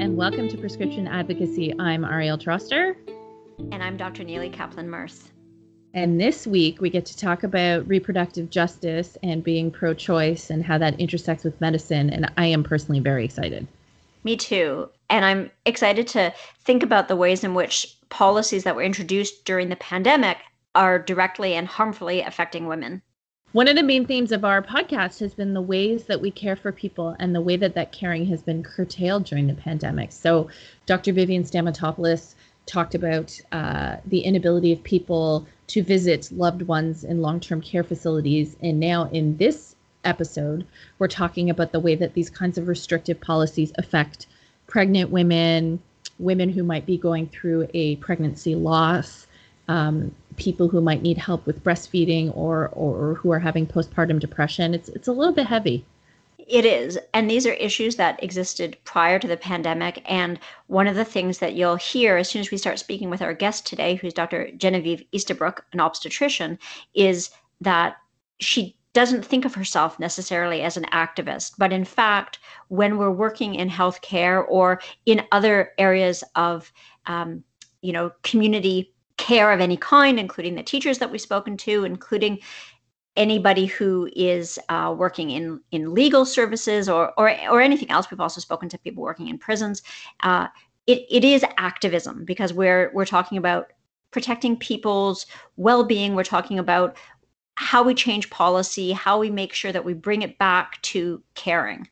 and welcome to Prescription Advocacy. I'm Ariel Troster. And I'm Dr. Nili Kaplan-Myrth. And this week, we get to talk about reproductive justice and being pro choice and how that intersects with medicine. And I am personally very excited. Me too. And I'm excited to think about the ways in which policies that were introduced during the pandemic are directly and harmfully affecting women. One of the main themes of our podcast has been the ways that we care for people and the way that that caring has been curtailed during the pandemic. So, Dr. Vivian Stamatopoulos talked about uh, the inability of people to visit loved ones in long term care facilities. And now, in this episode, we're talking about the way that these kinds of restrictive policies affect pregnant women, women who might be going through a pregnancy loss, um, people who might need help with breastfeeding or, or who are having postpartum depression. It's, it's a little bit heavy. It is. And these are issues that existed prior to the pandemic. And one of the things that you'll hear as soon as we start speaking with our guest today, who's Dr. Genevieve Eastabrook, an obstetrician, is that she doesn't think of herself necessarily as an activist. But in fact, when we're working in healthcare or in other areas of, um, you know, community care of any kind, including the teachers that we've spoken to, including anybody who is uh, working in in legal services or, or or anything else. We've also spoken to people working in prisons. Uh, it, it is activism because we're we're talking about protecting people's well-being. We're talking about how we change policy, how we make sure that we bring it back to caring.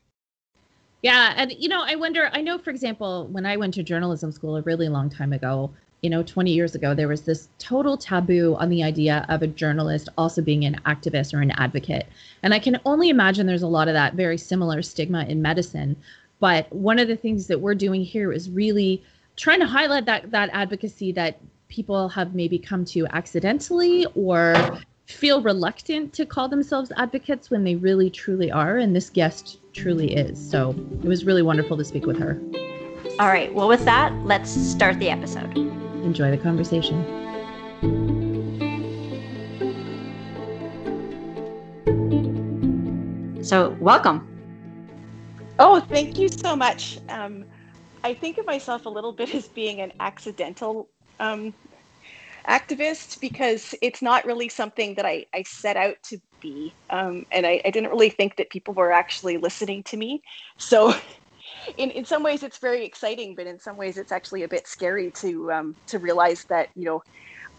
Yeah, and you know, I wonder. I know, for example, when I went to journalism school a really long time ago, you know 20 years ago there was this total taboo on the idea of a journalist also being an activist or an advocate. And i can only imagine there's a lot of that very similar stigma in medicine. But one of the things that we're doing here is really trying to highlight that that advocacy that people have maybe come to accidentally or feel reluctant to call themselves advocates when they really truly are. And this guest truly is. So it was really wonderful to speak with her. All right. Well with that let's start the episode enjoy the conversation. So, welcome. Oh, thank you so much. Um, I think of myself a little bit as being an accidental um, activist because it's not really something that I, I set out to be. Um, and I, I, didn't really think that people were actually listening to me. So in, in some ways it's very exciting, but in some ways it's actually a bit scary to um, to realize that you know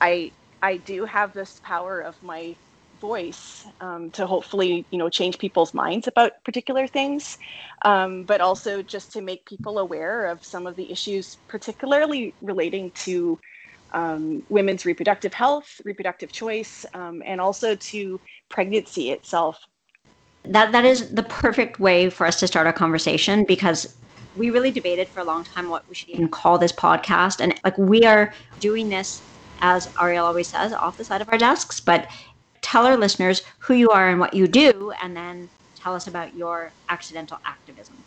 I I do have this power of my voice um, to hopefully you know change people's minds about particular things, um, but also just to make people aware of some of the issues, particularly relating to um, women's reproductive health, reproductive choice, um, and also to pregnancy itself that that is the perfect way for us to start a conversation because we really debated for a long time what we should even call this podcast and like we are doing this as ariel always says off the side of our desks but tell our listeners who you are and what you do and then tell us about your accidental activism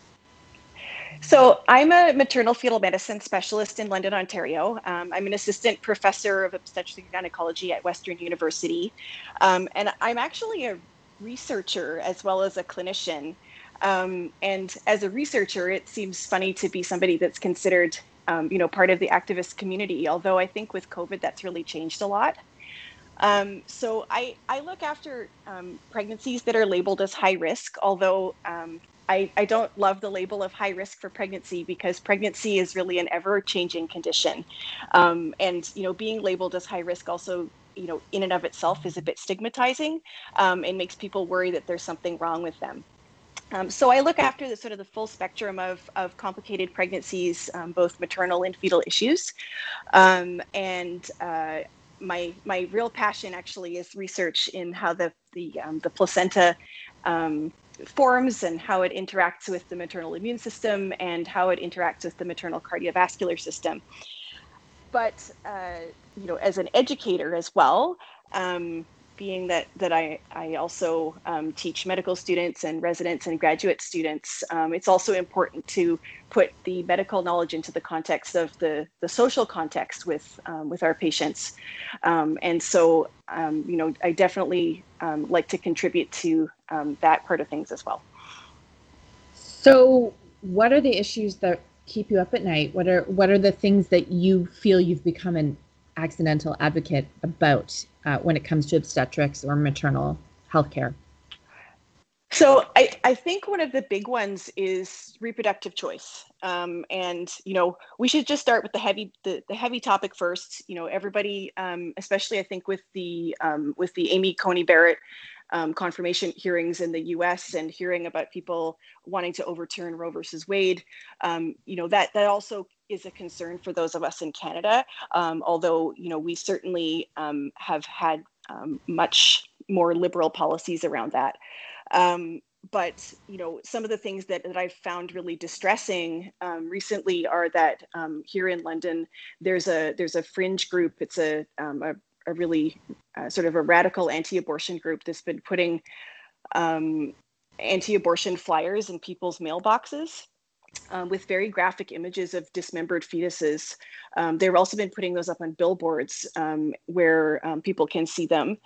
so I'm a maternal fetal medicine specialist in London, Ontario. Um, I'm an assistant professor of obstetrics and gynecology at Western University. Um, and I'm actually a researcher as well as a clinician. Um, and as a researcher, it seems funny to be somebody that's considered, um, you know, part of the activist community. Although I think with COVID, that's really changed a lot. Um, so I, I look after um, pregnancies that are labeled as high risk, although um, I, I don't love the label of high risk for pregnancy because pregnancy is really an ever changing condition. Um, and, you know, being labeled as high risk also you know, in and of itself is a bit stigmatizing um, and makes people worry that there's something wrong with them. Um, so I look after the sort of the full spectrum of, of complicated pregnancies, um, both maternal and fetal issues. Um, and uh, my my real passion actually is research in how the the um, the placenta um, forms and how it interacts with the maternal immune system and how it interacts with the maternal cardiovascular system. But uh, you know, as an educator as well, um, being that that I I also um, teach medical students and residents and graduate students, um, it's also important to put the medical knowledge into the context of the the social context with um, with our patients, um, and so um, you know I definitely like to contribute to that part of things as well. So, what are the issues that keep you up at night? What are what are the things that you feel you've become an accidental advocate about uh, when it comes to obstetrics or maternal health care? So I, I think one of the big ones is reproductive choice. Um, and you know, we should just start with the heavy the, the heavy topic first. You know, everybody, um, especially I think with the um, with the Amy Coney Barrett um, confirmation hearings in the U.S. and hearing about people wanting to overturn Roe versus Wade, um, you know that that also is a concern for those of us in Canada. Um, although you know we certainly have had much more liberal policies around that. Um, but you know some of the things that, that i've found really distressing um, recently are that um, here in london there's a there's a fringe group it's a, um, a, a, really uh, sort of a radical anti-abortion group that's been putting um, anti-abortion flyers in people's mailboxes um, with very graphic images of dismembered fetuses. Um, they've also been putting those up on billboards um, where um, people can see them.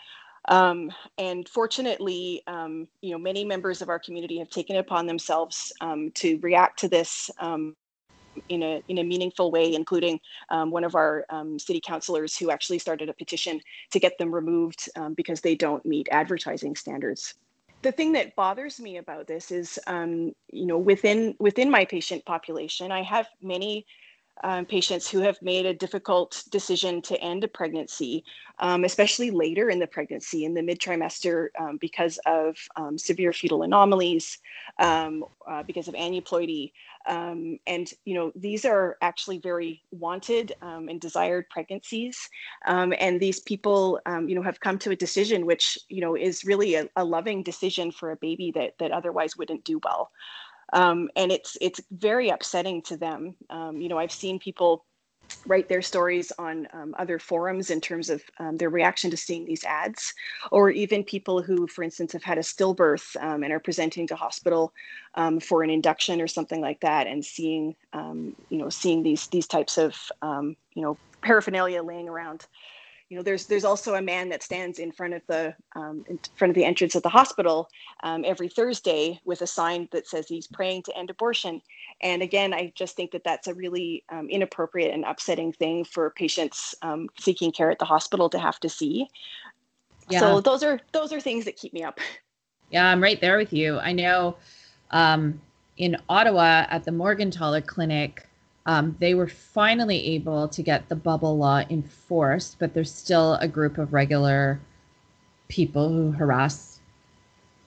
Um, and fortunately, um, you know, many members of our community have taken it upon themselves um, to react to this um, in a in a meaningful way, including um, one of our um, city councilors who actually started a petition to get them removed because they don't meet advertising standards. The thing that bothers me about this is, you know, within within my patient population, I have many um, patients who have made a difficult decision to end a pregnancy, um, especially later in the pregnancy, in the mid trimester, um, because of um, severe fetal anomalies, um, uh, because of aneuploidy. Um, and, you know, these are actually very wanted and desired pregnancies. and these people, you know, have come to a decision which, you know, is really a, a loving decision for a baby that, that otherwise wouldn't do well um, and it's it's very upsetting to them. Um, you know, I've seen people write their stories on um, other forums in terms of um, their reaction to seeing these ads, or even people who, for instance, have had a stillbirth um, and are presenting to hospital um, for an induction or something like that, and seeing you know seeing these these types of you know paraphernalia laying around you know, there's there's also a man that stands in front of the um, in front of the entrance of the hospital um, every Thursday with a sign that says he's praying to end abortion. And again, I just think that that's a really um, inappropriate and upsetting thing for patients um, seeking care at the hospital to have to see. Yeah. So those are those are things that keep me up. Yeah, I'm right there with you. I know um, in Ottawa at the Morgentaler Clinic um, they were finally able to get the bubble law enforced, but there's still a group of regular people who harass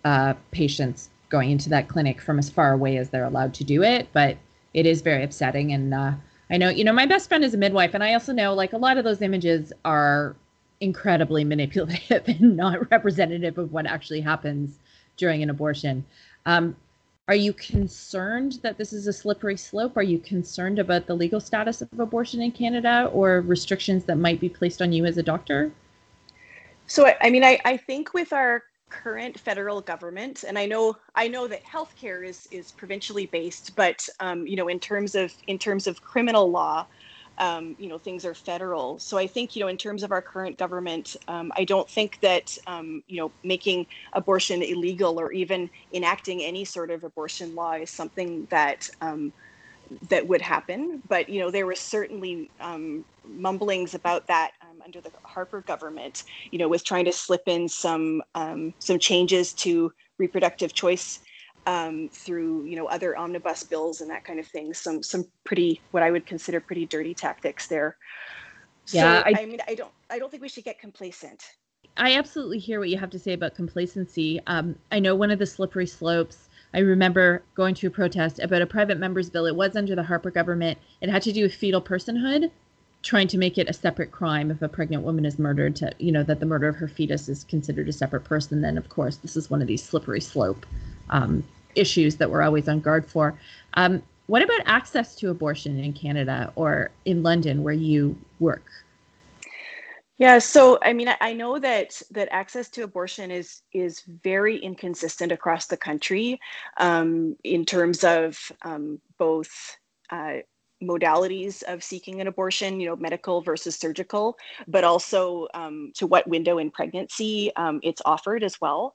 uh, patients going into that clinic from as far away as they're allowed to do it. But it is very upsetting. And uh, I know, you know, my best friend is a midwife, and I also know like a lot of those images are incredibly manipulative and not representative of what actually happens during an abortion. Um, are you concerned that this is a slippery slope? Are you concerned about the legal status of abortion in Canada or restrictions that might be placed on you as a doctor? So, I mean, I, I think with our current federal government, and I know I know that healthcare is is provincially based, but um, you know, in terms of in terms of criminal law, um, you know things are federal. So I think you know in terms of our current government, um, I don't think that um, you know making abortion illegal or even enacting any sort of abortion law is something that um, that would happen. But you know there was certainly um, mumblings about that um, under the Harper government. You know, with trying to slip in some some changes to reproductive choice um, through you know other omnibus bills and that kind of thing. Some some pretty what I would consider pretty dirty tactics there. Yeah, so, I, I, mean I don't I don't think we should get complacent. I absolutely hear what you have to say about complacency. Um, I know one of the slippery slopes. I remember going to a protest about a private member's bill. It was under the Harper government. It had to do with fetal personhood, trying to make it a separate crime if a pregnant woman is murdered. To you know that the murder of her fetus is considered a separate person. Then of course this is one of these slippery slope um, issues that we're always on guard for. Um, what about access to abortion in Canada or in London where you work? Yeah, so I mean, I know that that access to abortion is is very inconsistent across the country um, in terms of um, both uh, modalities of seeking an abortion, you know, medical versus surgical, but also um, to what window in pregnancy um, it's offered as well.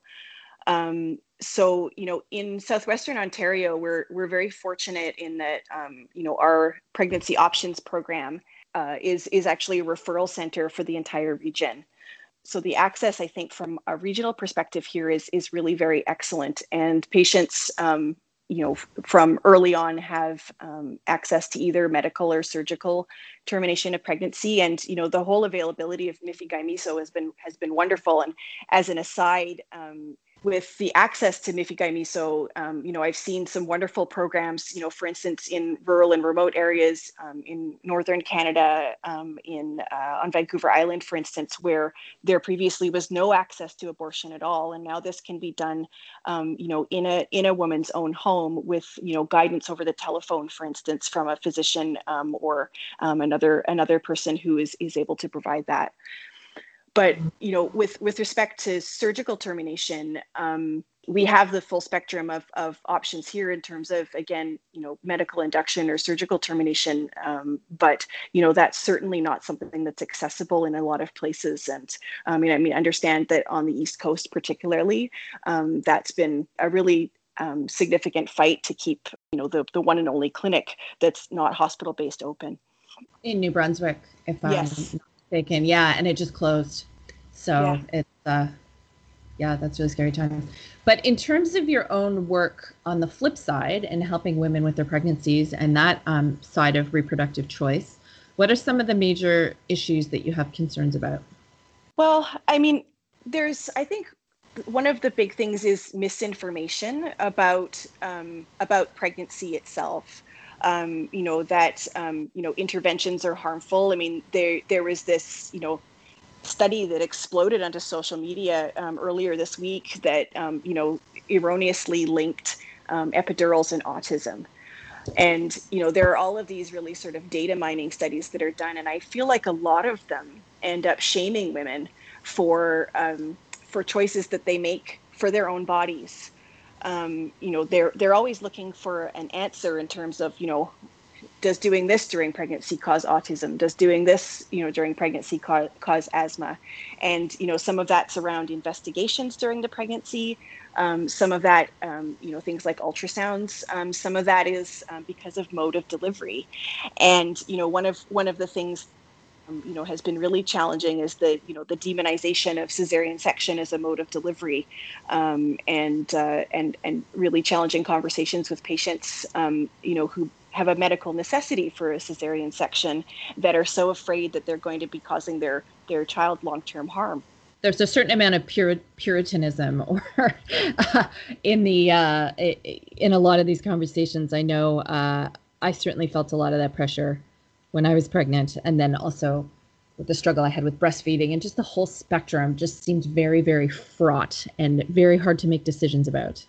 Um, so you know in southwestern ontario we're we're very fortunate in that um, you know our pregnancy options program uh, is is actually a referral center for the entire region. So the access i think from a regional perspective here is is really very excellent. And patients um, you know from early on have um, access to either medical or surgical termination of pregnancy. And you know the whole availability of mifegymiso has been has been wonderful. And as an aside um, with the access to Mifegymiso, um, you know, I've seen some wonderful programs, you know, for instance, in rural and remote areas um, in northern Canada, um, in uh, on Vancouver Island, for instance, where there previously was no access to abortion at all, and now this can be done, um, you know, in a in a woman's own home with you know guidance over the telephone, for instance, from a physician um, or um, another another person who is is able to provide that but you know with with respect to surgical termination um, we have the full spectrum of, of options here in terms of again you know medical induction or surgical termination um, but you know that's certainly not something that's accessible in a lot of places and i mean i mean understand that on the east coast particularly um, that's been a really um, significant fight to keep you know the, the one and only clinic that's not hospital based open in new brunswick if yes. i'm mistaken. Yeah, and it just closed. So yeah. it's uh yeah, that's really scary time. But in terms of your own work on the flip side and helping women with their pregnancies and that um, side of reproductive choice, what are some of the major issues that you have concerns about? Well, I mean, there's, I think, one of the big things is misinformation about um, about pregnancy itself um, you know that um, you know interventions are harmful. I mean, there there was this you know study that exploded onto social media um, earlier this week that um, you know erroneously linked um, epidurals and autism. And you know there are all of these really sort of data mining studies that are done, and I feel like a lot of them end up shaming women for um, for choices that they make for their own bodies um, you know they're they're always looking for an answer in terms of you know does doing this during pregnancy cause autism? Does doing this you know during pregnancy cause, cause asthma? And you know some of that's around investigations during the pregnancy. Um, some of that um, you know things like ultrasounds. Um, some of that is um, because of mode of delivery. And you know one of one of the things um, you know has been really challenging is the you know the demonization of cesarean section as a mode of delivery um, and uh, and and really challenging conversations with patients um, you know who have a medical necessity for a cesarean section that are so afraid that they're going to be causing their their child long-term harm. There's a certain amount of pur- puritanism or uh, in the uh, in a lot of these conversations. I know uh, i certainly felt a lot of that pressure when I was pregnant, and then also with the struggle I had with breastfeeding, and just the whole spectrum just seemed very, very fraught and very hard to make decisions about.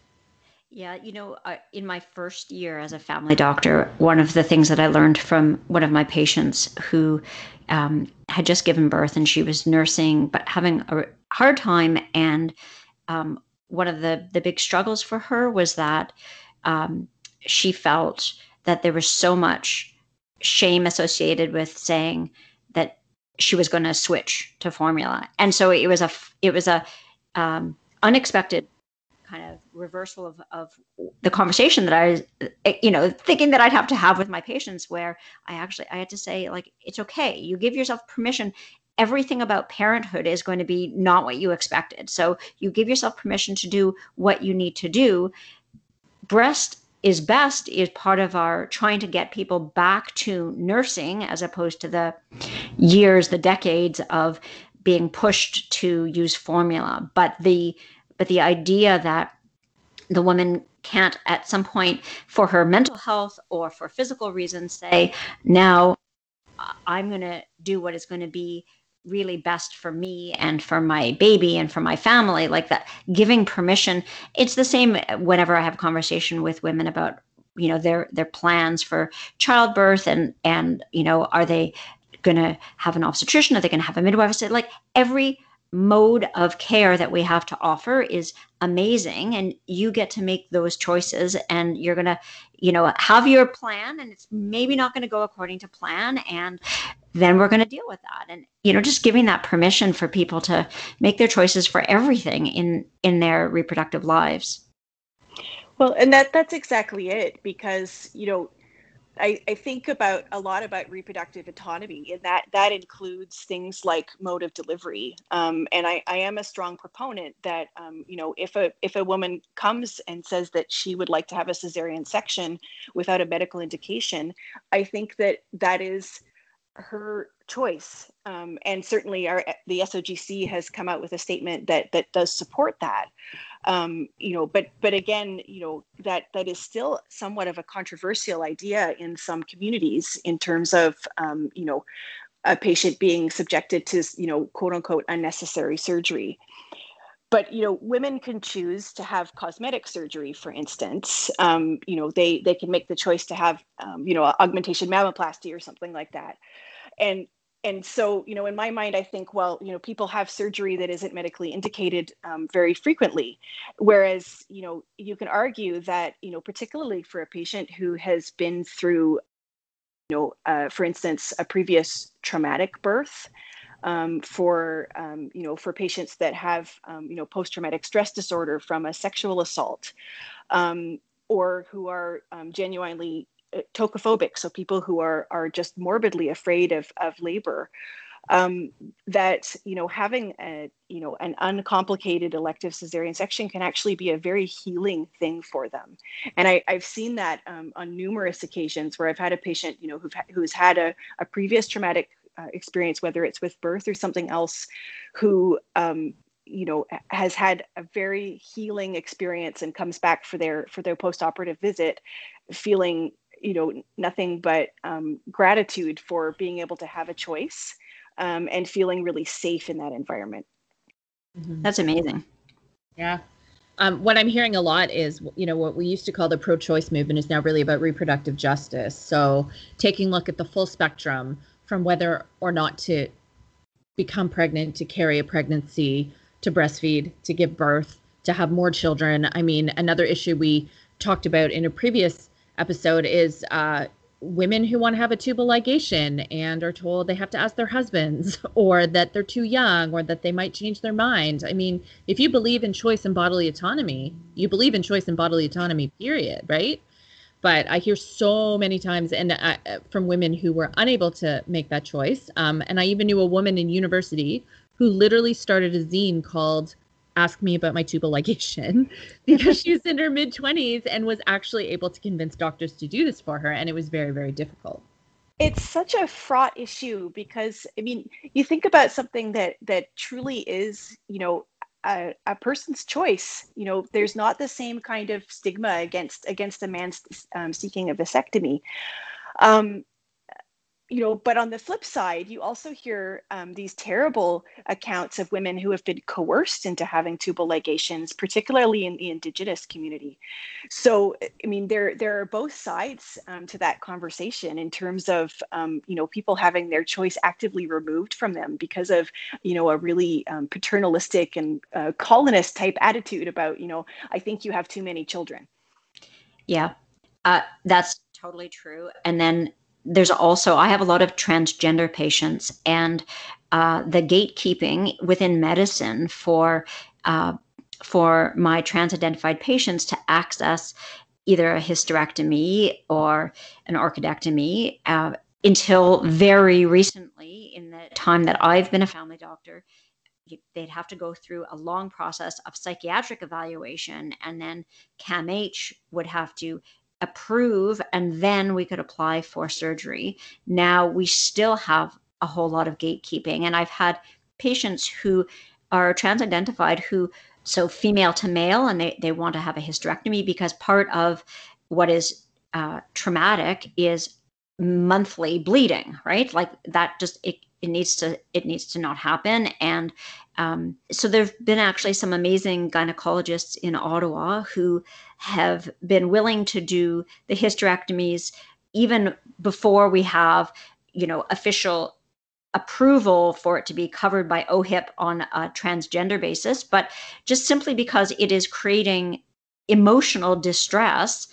Yeah, you know, in my first year as a family doctor, one of the things that I learned from one of my patients who um, had just given birth and she was nursing, but having a hard time. And um, one of the, the big struggles for her was that um, she felt that there was so much shame associated with saying that she was going to switch to formula. And so it was a it was a um, unexpected kind of reversal of, of the conversation that i was you know thinking that i'd have to have with my patients where i actually i had to say like it's okay. You give yourself permission. Everything about parenthood is going to be not what you expected. So you give yourself permission to do what you need to do. Breast is best is part of our trying to get people back to nursing as opposed to the years the decades of being pushed to use formula. But the but the idea that the woman can't at some point for her mental health or for physical reasons say now i'm going to do what is going to be really best for me and for my baby and for my family like that giving permission. It's the same whenever i have a conversation with women about you know their their plans for childbirth and and you know are they going to have an obstetrician? Are they going to have a midwife? So like every mode of care that we have to offer is amazing and you get to make those choices and you're going to you know have your plan and it's maybe not going to go according to plan and then we're going to deal with that. And you know just giving that permission for people to make their choices for everything in in their reproductive lives. Well, and that that's exactly it because, you know, I, I think about a lot about reproductive autonomy, and that that includes things like mode of delivery. Um, and I, I am a strong proponent that um, you know if a if a woman comes and says that she would like to have a cesarean section without a medical indication, I think that that is her choice. Um, and certainly, our the SOGC has come out with a statement that that does support that um, you know but but again you know that that is still somewhat of a controversial idea in some communities in terms of um, you know a patient being subjected to you know quote unquote unnecessary surgery but you know women can choose to have cosmetic surgery for instance. Um, you know they they can make the choice to have um, you know augmentation mammoplasty or something like that. And and so you know in my mind i think well you know people have surgery that isn't medically indicated um, very frequently. Whereas you know you can argue that you know particularly for a patient who has been through you know uh, for instance a previous traumatic birth um, for um, you know for patients that have um, you know post-traumatic stress disorder from a sexual assault um, or who are um, genuinely uh, tocophobic, so people who are are just morbidly afraid of of labor. Um, that you know having a you know an uncomplicated elective cesarean section can actually be a very healing thing for them and I, have seen that um, on numerous occasions where i've had a patient you know who've, who's had a, a previous traumatic uh, experience whether it's with birth or something else who um, you know has had a very healing experience and comes back for their for their post-operative visit feeling you know nothing but um, gratitude for being able to have a choice um, and feeling really safe in that environment. Mm-hmm. that's amazing. Yeah. Um, what i'm hearing a lot is you know what we used to call the pro-choice movement is now really about reproductive justice. So taking a look at the full spectrum from whether or not to become pregnant to carry a pregnancy to breastfeed to give birth to have more children i mean another issue we talked about in a previous episode is uh, women who want to have a tubal ligation and are told they have to ask their husbands or that they're too young or that they might change their mind. I mean, if you believe in choice and bodily autonomy, you believe in choice and bodily autonomy, period, right? But I hear so many times, and from women who were unable to make that choice. Um, and I even knew a woman in university who literally started a zine called ask me about my tubal ligation because she was in her mid 20s and was actually able to convince doctors to do this for her and it was very very difficult it's such a fraught issue because i mean you think about something that that truly is you know a, a person's choice. You know there's not the same kind of stigma against against a man um, seeking a vasectomy. Um, you know, but on the flip side, you also hear um, these terrible accounts of women who have been coerced into having tubal ligations, particularly in the indigenous community. So, I mean, there there are both sides um, to that conversation in terms of um, you know people having their choice actively removed from them because of you know a really um, paternalistic and uh, colonist type attitude about you know I think you have too many children. Yeah, uh, that's totally true. And then there's also i have a lot of transgender patients and uh, the gatekeeping within medicine for uh, for my trans identified patients to access either a hysterectomy or an orchidectomy uh, until very recently in the time that i've been a family doctor they'd have to go through a long process of psychiatric evaluation and then CAMH would have to approve and then we could apply for surgery. Now we still have a whole lot of gatekeeping. And I've had patients who are trans identified who, so female to male, and they, they want to have a hysterectomy because part of what is uh, traumatic is monthly bleeding, right? Like that just, it, it needs to it needs to not happen. And um, so there have been actually some amazing gynecologists in Ottawa who have been willing to do the hysterectomies even before we have, you know, official approval for it to be covered by OHIP on a transgender basis, but just simply because it is creating emotional distress,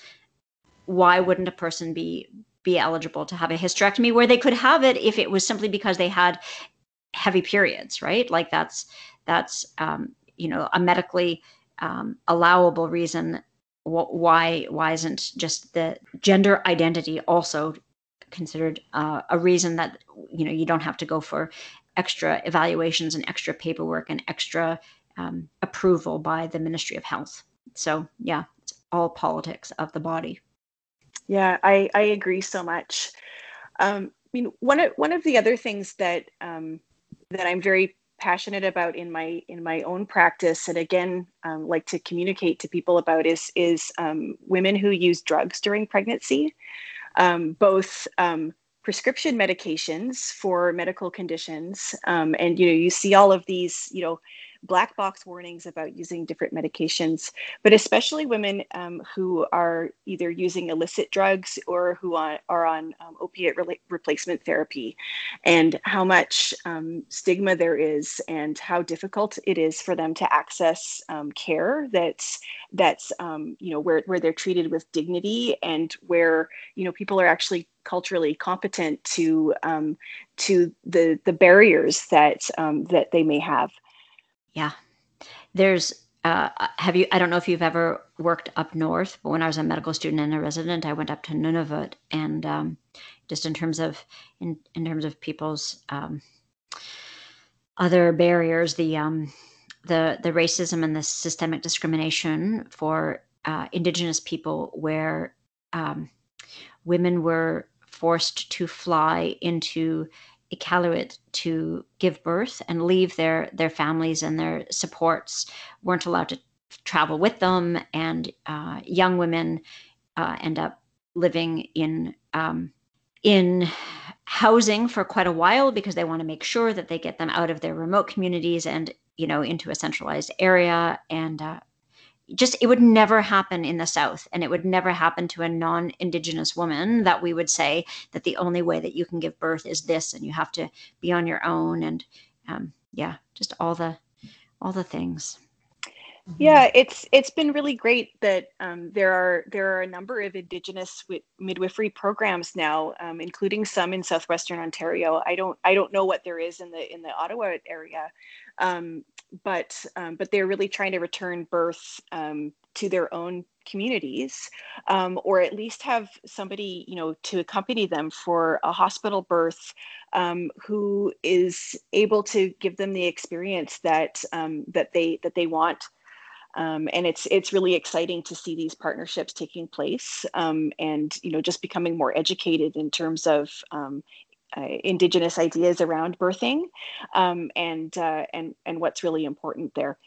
why wouldn't a person be be eligible to have a hysterectomy where they could have it if it was simply because they had heavy periods, right? Like that's that's um, you know a medically um, allowable reason why why isn't just the gender identity also considered uh, a reason that you know you don't have to go for extra evaluations and extra paperwork and extra um, approval by the Ministry of Health. So yeah, it's all politics of the body. Yeah, I, I agree so much. Um, I mean, one of one of the other things that um, that I'm very passionate about in my in my own practice, and again, um, like to communicate to people about is is um, women who use drugs during pregnancy, um, both um, prescription medications for medical conditions, and you know you see all of these you know black box warnings about using different medications, but especially women um, who are either using illicit drugs or who are, are on um, opiate re- replacement therapy, and how much um, stigma there is, and how difficult it is for them to access um, care that's that's um, you know where where they're treated with dignity and where you know people are actually culturally competent to um, to the the barriers that um, that they may have. Yeah. There's, uh, have you, I don't know if you've ever worked up north, but when I was a medical student and a resident, I went up to Nunavut and um, just in terms of, in, in terms of people's um, other barriers, the, um, the, the racism and the systemic discrimination for uh, Indigenous people where um, women were forced to fly into Iqaluit to give birth and leave their their families and their supports weren't allowed to travel with them and uh, young women uh, end up living in um, in housing for quite a while because they want to make sure that they get them out of their remote communities and you know into a centralized area and uh, just it would never happen in the south and it would never happen to a non-indigenous woman that we would say that the only way that you can give birth is this and you have to be on your own and um, yeah just all the all the things. Yeah it's it's been really great that um, there are there are a number of indigenous midwifery programs now um, including some in southwestern ontario. I don't i don't know what there is in the in the ottawa area. Um, but um, but they're really trying to return birth um, to their own communities um, or at least have somebody you know to accompany them for a hospital birth um, who is able to give them the experience that um, that they that they want. Um, and it's it's really exciting to see these partnerships taking place and you know just becoming more educated in terms of uh, indigenous ideas around birthing um, and uh, and and what's really important there.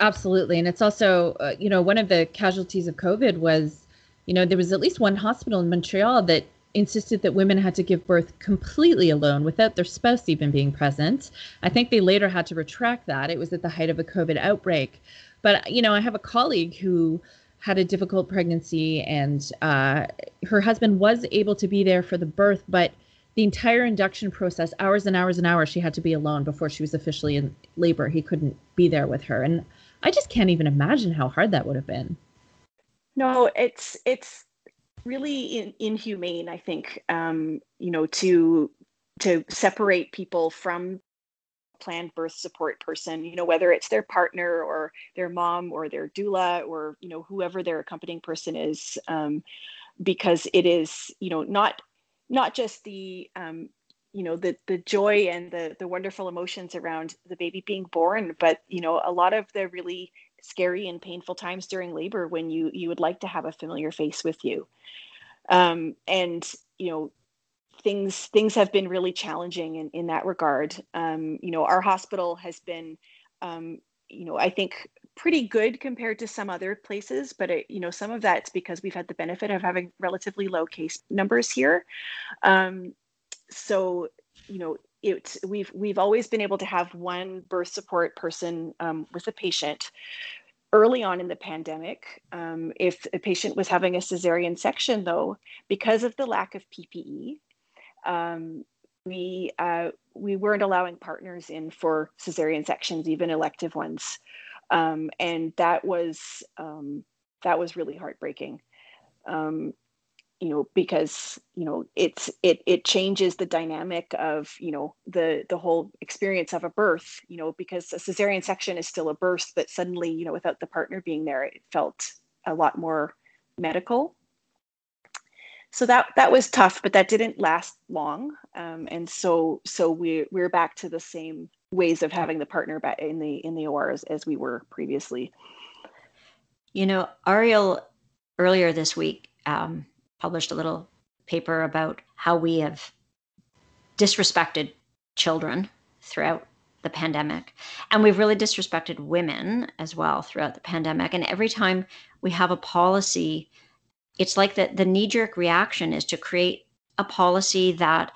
Absolutely. And it's also uh, you know one of the casualties of covid was you know there was at least one hospital in montreal that insisted that women had to give birth completely alone without their spouse even being present. I think they later had to retract that. It was at the height of a covid outbreak. But you know i have a colleague who had a difficult pregnancy and uh, her husband was able to be there for the birth but the entire induction process, hours and hours and hours, she had to be alone before she was officially in labor. He couldn't be there with her. And I just can't even imagine how hard that would have been. No, it's it's really in, inhumane, I think, um, you know, to to separate people from planned birth support person, you know, whether it's their partner or their mom or their doula or, you know, whoever their accompanying person is, um, because it is, you know, not not just the um, you know the the joy and the the wonderful emotions around the baby being born but you know a lot of the really scary and painful times during labor when you you would like to have a familiar face with you. Um, and you know things things have been really challenging in, in that regard. Um, you know our hospital has been um, you know i think pretty good compared to some other places, but it, you know, some of that's because we've had the benefit of having relatively low case numbers here. Um, so, you know, it we've we've always been able to have one birth support person um, with a patient. Early on in the pandemic, um, if a patient was having a cesarean section, though, because of the lack of PPE, um, we uh, we weren't allowing partners in for cesarean sections, even elective ones um, and that was um, that was really heartbreaking. Um, you know, because you know it's it it changes the dynamic of you know the the whole experience of a birth. You know, because a cesarean section is still a birth, but suddenly you know without the partner being there, it felt a lot more medical. So that that was tough, but that didn't last long. Um, and so so we we're back to the same ways of having the partner back in the in the OR as, as we were previously. You know, Ariel earlier this week um, published a little paper about how we have disrespected children throughout the pandemic. And we've really disrespected women as well throughout the pandemic. And every time we have a policy, it's like that the knee jerk reaction is to create a policy that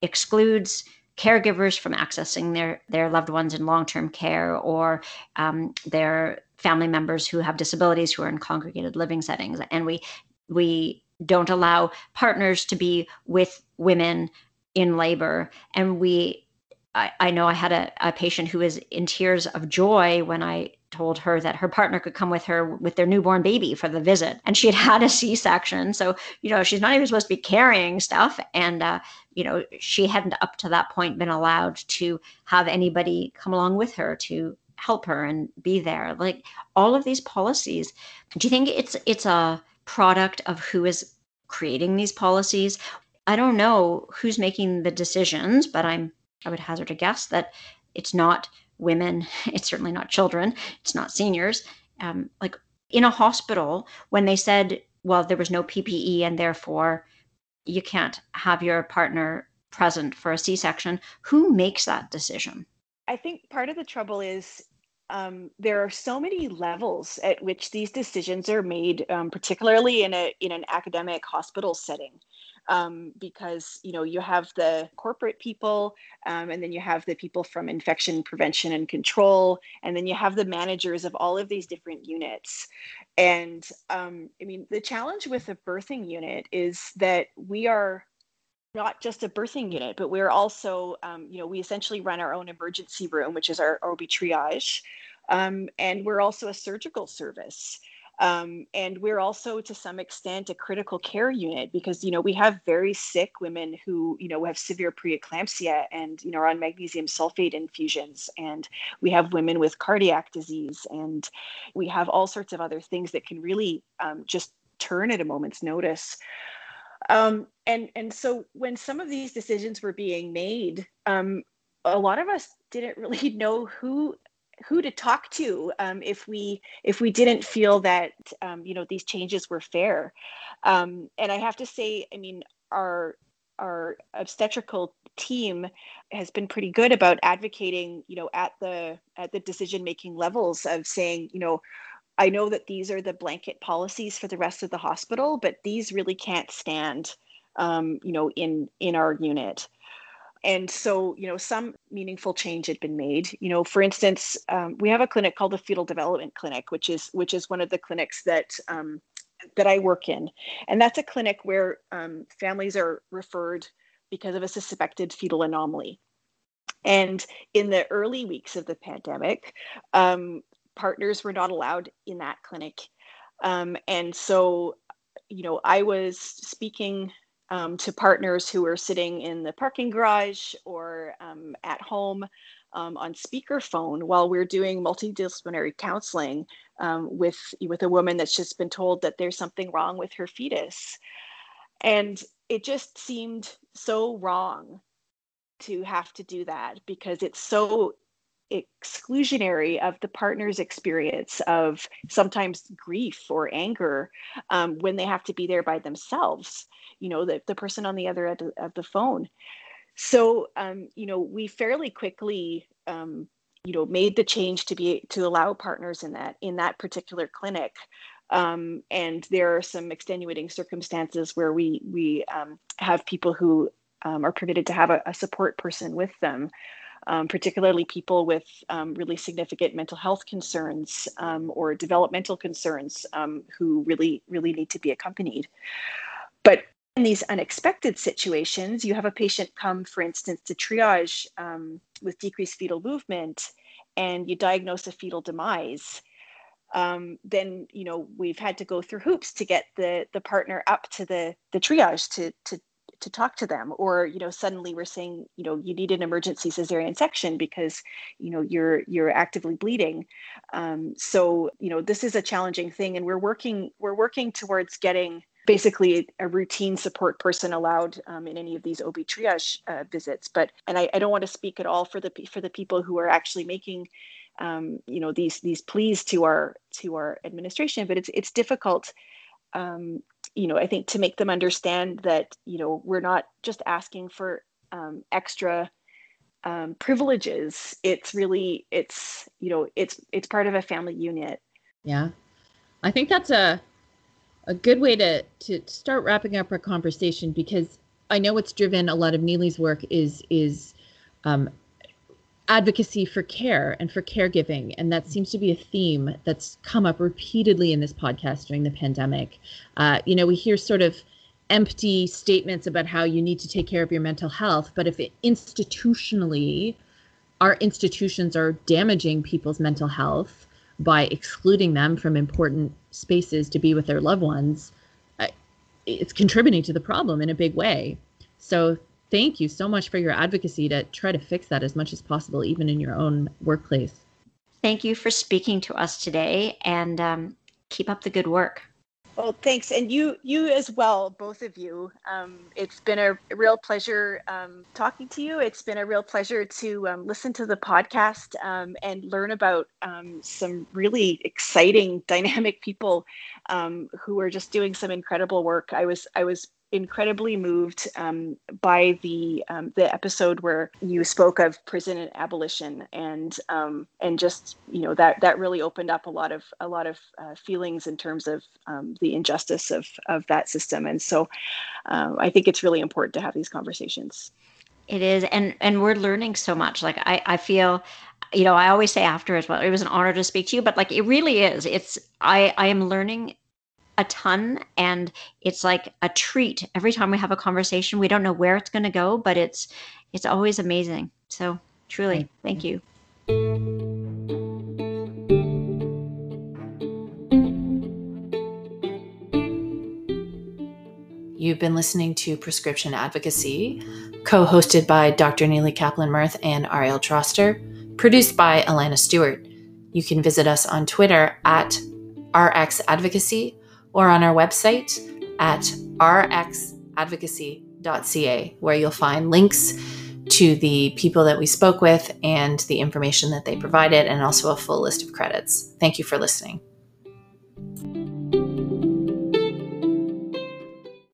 excludes caregivers from accessing their their loved ones in long-term care or um, their family members who have disabilities who are in congregated living settings. And we we don't allow partners to be with women in labor. And we I, I know I had a, a patient who was in tears of joy when I told her that her partner could come with her with their newborn baby for the visit. And she had had a C section. So, you know, she's not even supposed to be carrying stuff. And, uh, you know, she hadn't up to that point been allowed to have anybody come along with her to help her and be there. Like all of these policies, do you think it's it's a product of who is creating these policies? I don't know who's making the decisions, but I'm I would hazard a guess that it's not women, it's certainly not children, it's not seniors. Um, like in a hospital, when they said, well, there was no PPE and therefore you can't have your partner present for a C section, who makes that decision? I think part of the trouble is um, there are so many levels at which these decisions are made, um, particularly in a in an academic hospital setting um, because you know you have the corporate people um, and then you have the people from infection prevention and control and then you have the managers of all of these different units. And um, i mean the challenge with a birthing unit is that we are not just a birthing unit but we're also um, you know we essentially run our own emergency room which is our ob triage um, and we're also a surgical service um, and we're also to some extent a critical care unit because you know we have very sick women who you know have severe preeclampsia and you know are on magnesium sulfate infusions. And we have women with cardiac disease. And we have all sorts of other things that can really um, just turn at a moment's notice. Um, and and so when some of these decisions were being made um, a lot of us didn't really know who who to talk to um, if we if we didn't feel that um, you know these changes were fair. Um, and i have to say i mean our our obstetrical team has been pretty good about advocating you know at the at the decision making levels of saying you know i know that these are the blanket policies for the rest of the hospital but these really can't stand um, you know in in our unit and so you know some meaningful change had been made. You know for instance um, we have a clinic called the fetal development clinic which is which is one of the clinics that um, that i work in. And that's a clinic where um, families are referred because of a suspected fetal anomaly. And in the early weeks of the pandemic um, partners were not allowed in that clinic. Um, and so you know i was speaking um, to partners who are sitting in the parking garage or um, at home um, on speakerphone while we're doing multidisciplinary counseling um, with with a woman that's just been told that there's something wrong with her fetus. And it just seemed so wrong to have to do that because it's so exclusionary of the partner's experience of sometimes grief or anger um, when they have to be there by themselves you know the, the person on the other end of the phone. So um, you know we fairly quickly um, you know made the change to be to allow partners in that in that particular clinic. Um, and there are some extenuating circumstances where we we um, have people who um, are permitted to have a, a support person with them um, particularly people with um, really significant mental health concerns um, or developmental concerns um, who really, really need to be accompanied. But in these unexpected situations, you have a patient come, for instance, to triage um, with decreased fetal movement, and you diagnose a fetal demise. Um, then you know we've had to go through hoops to get the the partner up to the the triage to to to talk to them or you know suddenly we're saying you know you need an emergency cesarean section because you know you're you're actively bleeding um, so you know this is a challenging thing and we're working we're working towards getting basically a routine support person allowed um, in any of these OB triage uh, visits. But and I, I, don't want to speak at all for the for the people who are actually making um, you know these these pleas to our to our administration. But it's it's difficult. Um, you know, I think to make them understand that you know we're not just asking for um, extra um, privileges. It's really it's you know it's it's part of a family unit. Yeah, I think that's a a good way to to start wrapping up our conversation because I know what's driven a lot of Nili's work is is um, advocacy for care and for caregiving, and that seems to be a theme that's come up repeatedly in this podcast during the pandemic. Uh, you know, we hear sort of empty statements about how you need to take care of your mental health, but if it institutionally our institutions are damaging people's mental health by excluding them from important spaces to be with their loved ones, it's contributing to the problem in a big way. So thank you so much for your advocacy to try to fix that as much as possible, even in your own workplace. Thank you for speaking to us today and um, keep up the good work. Well, thanks, and you you as well, both of you. Um, it's been a real pleasure um, talking to you. It's been a real pleasure to um, listen to the podcast um, and learn about um, some really exciting, dynamic people um, who are just doing some incredible work. I was I was incredibly moved um, by the um, the episode where you spoke of prison and abolition and um, and just you know that that really opened up a lot of a lot of uh, feelings in terms of um, the injustice of of that system. And so um, I think it's really important to have these conversations. It is. And and we're learning so much. Like I I feel you know I always say after as well it was an honor to speak to you but like it really is. It's I I am learning a ton and it's like a treat every time we have a conversation we don't know where it's going to go but it's it's always amazing so truly thank you You've been listening to Prescription Advocacy, co hosted by Dr. Nili Kaplan-Myrth and Ariel Troster, produced by Alana Stewart. You can visit us on Twitter at RX Advocacy or on our website at rxadvocacy.ca, where you'll find links to the people that we spoke with and the information that they provided, and also a full list of credits. Thank you for listening.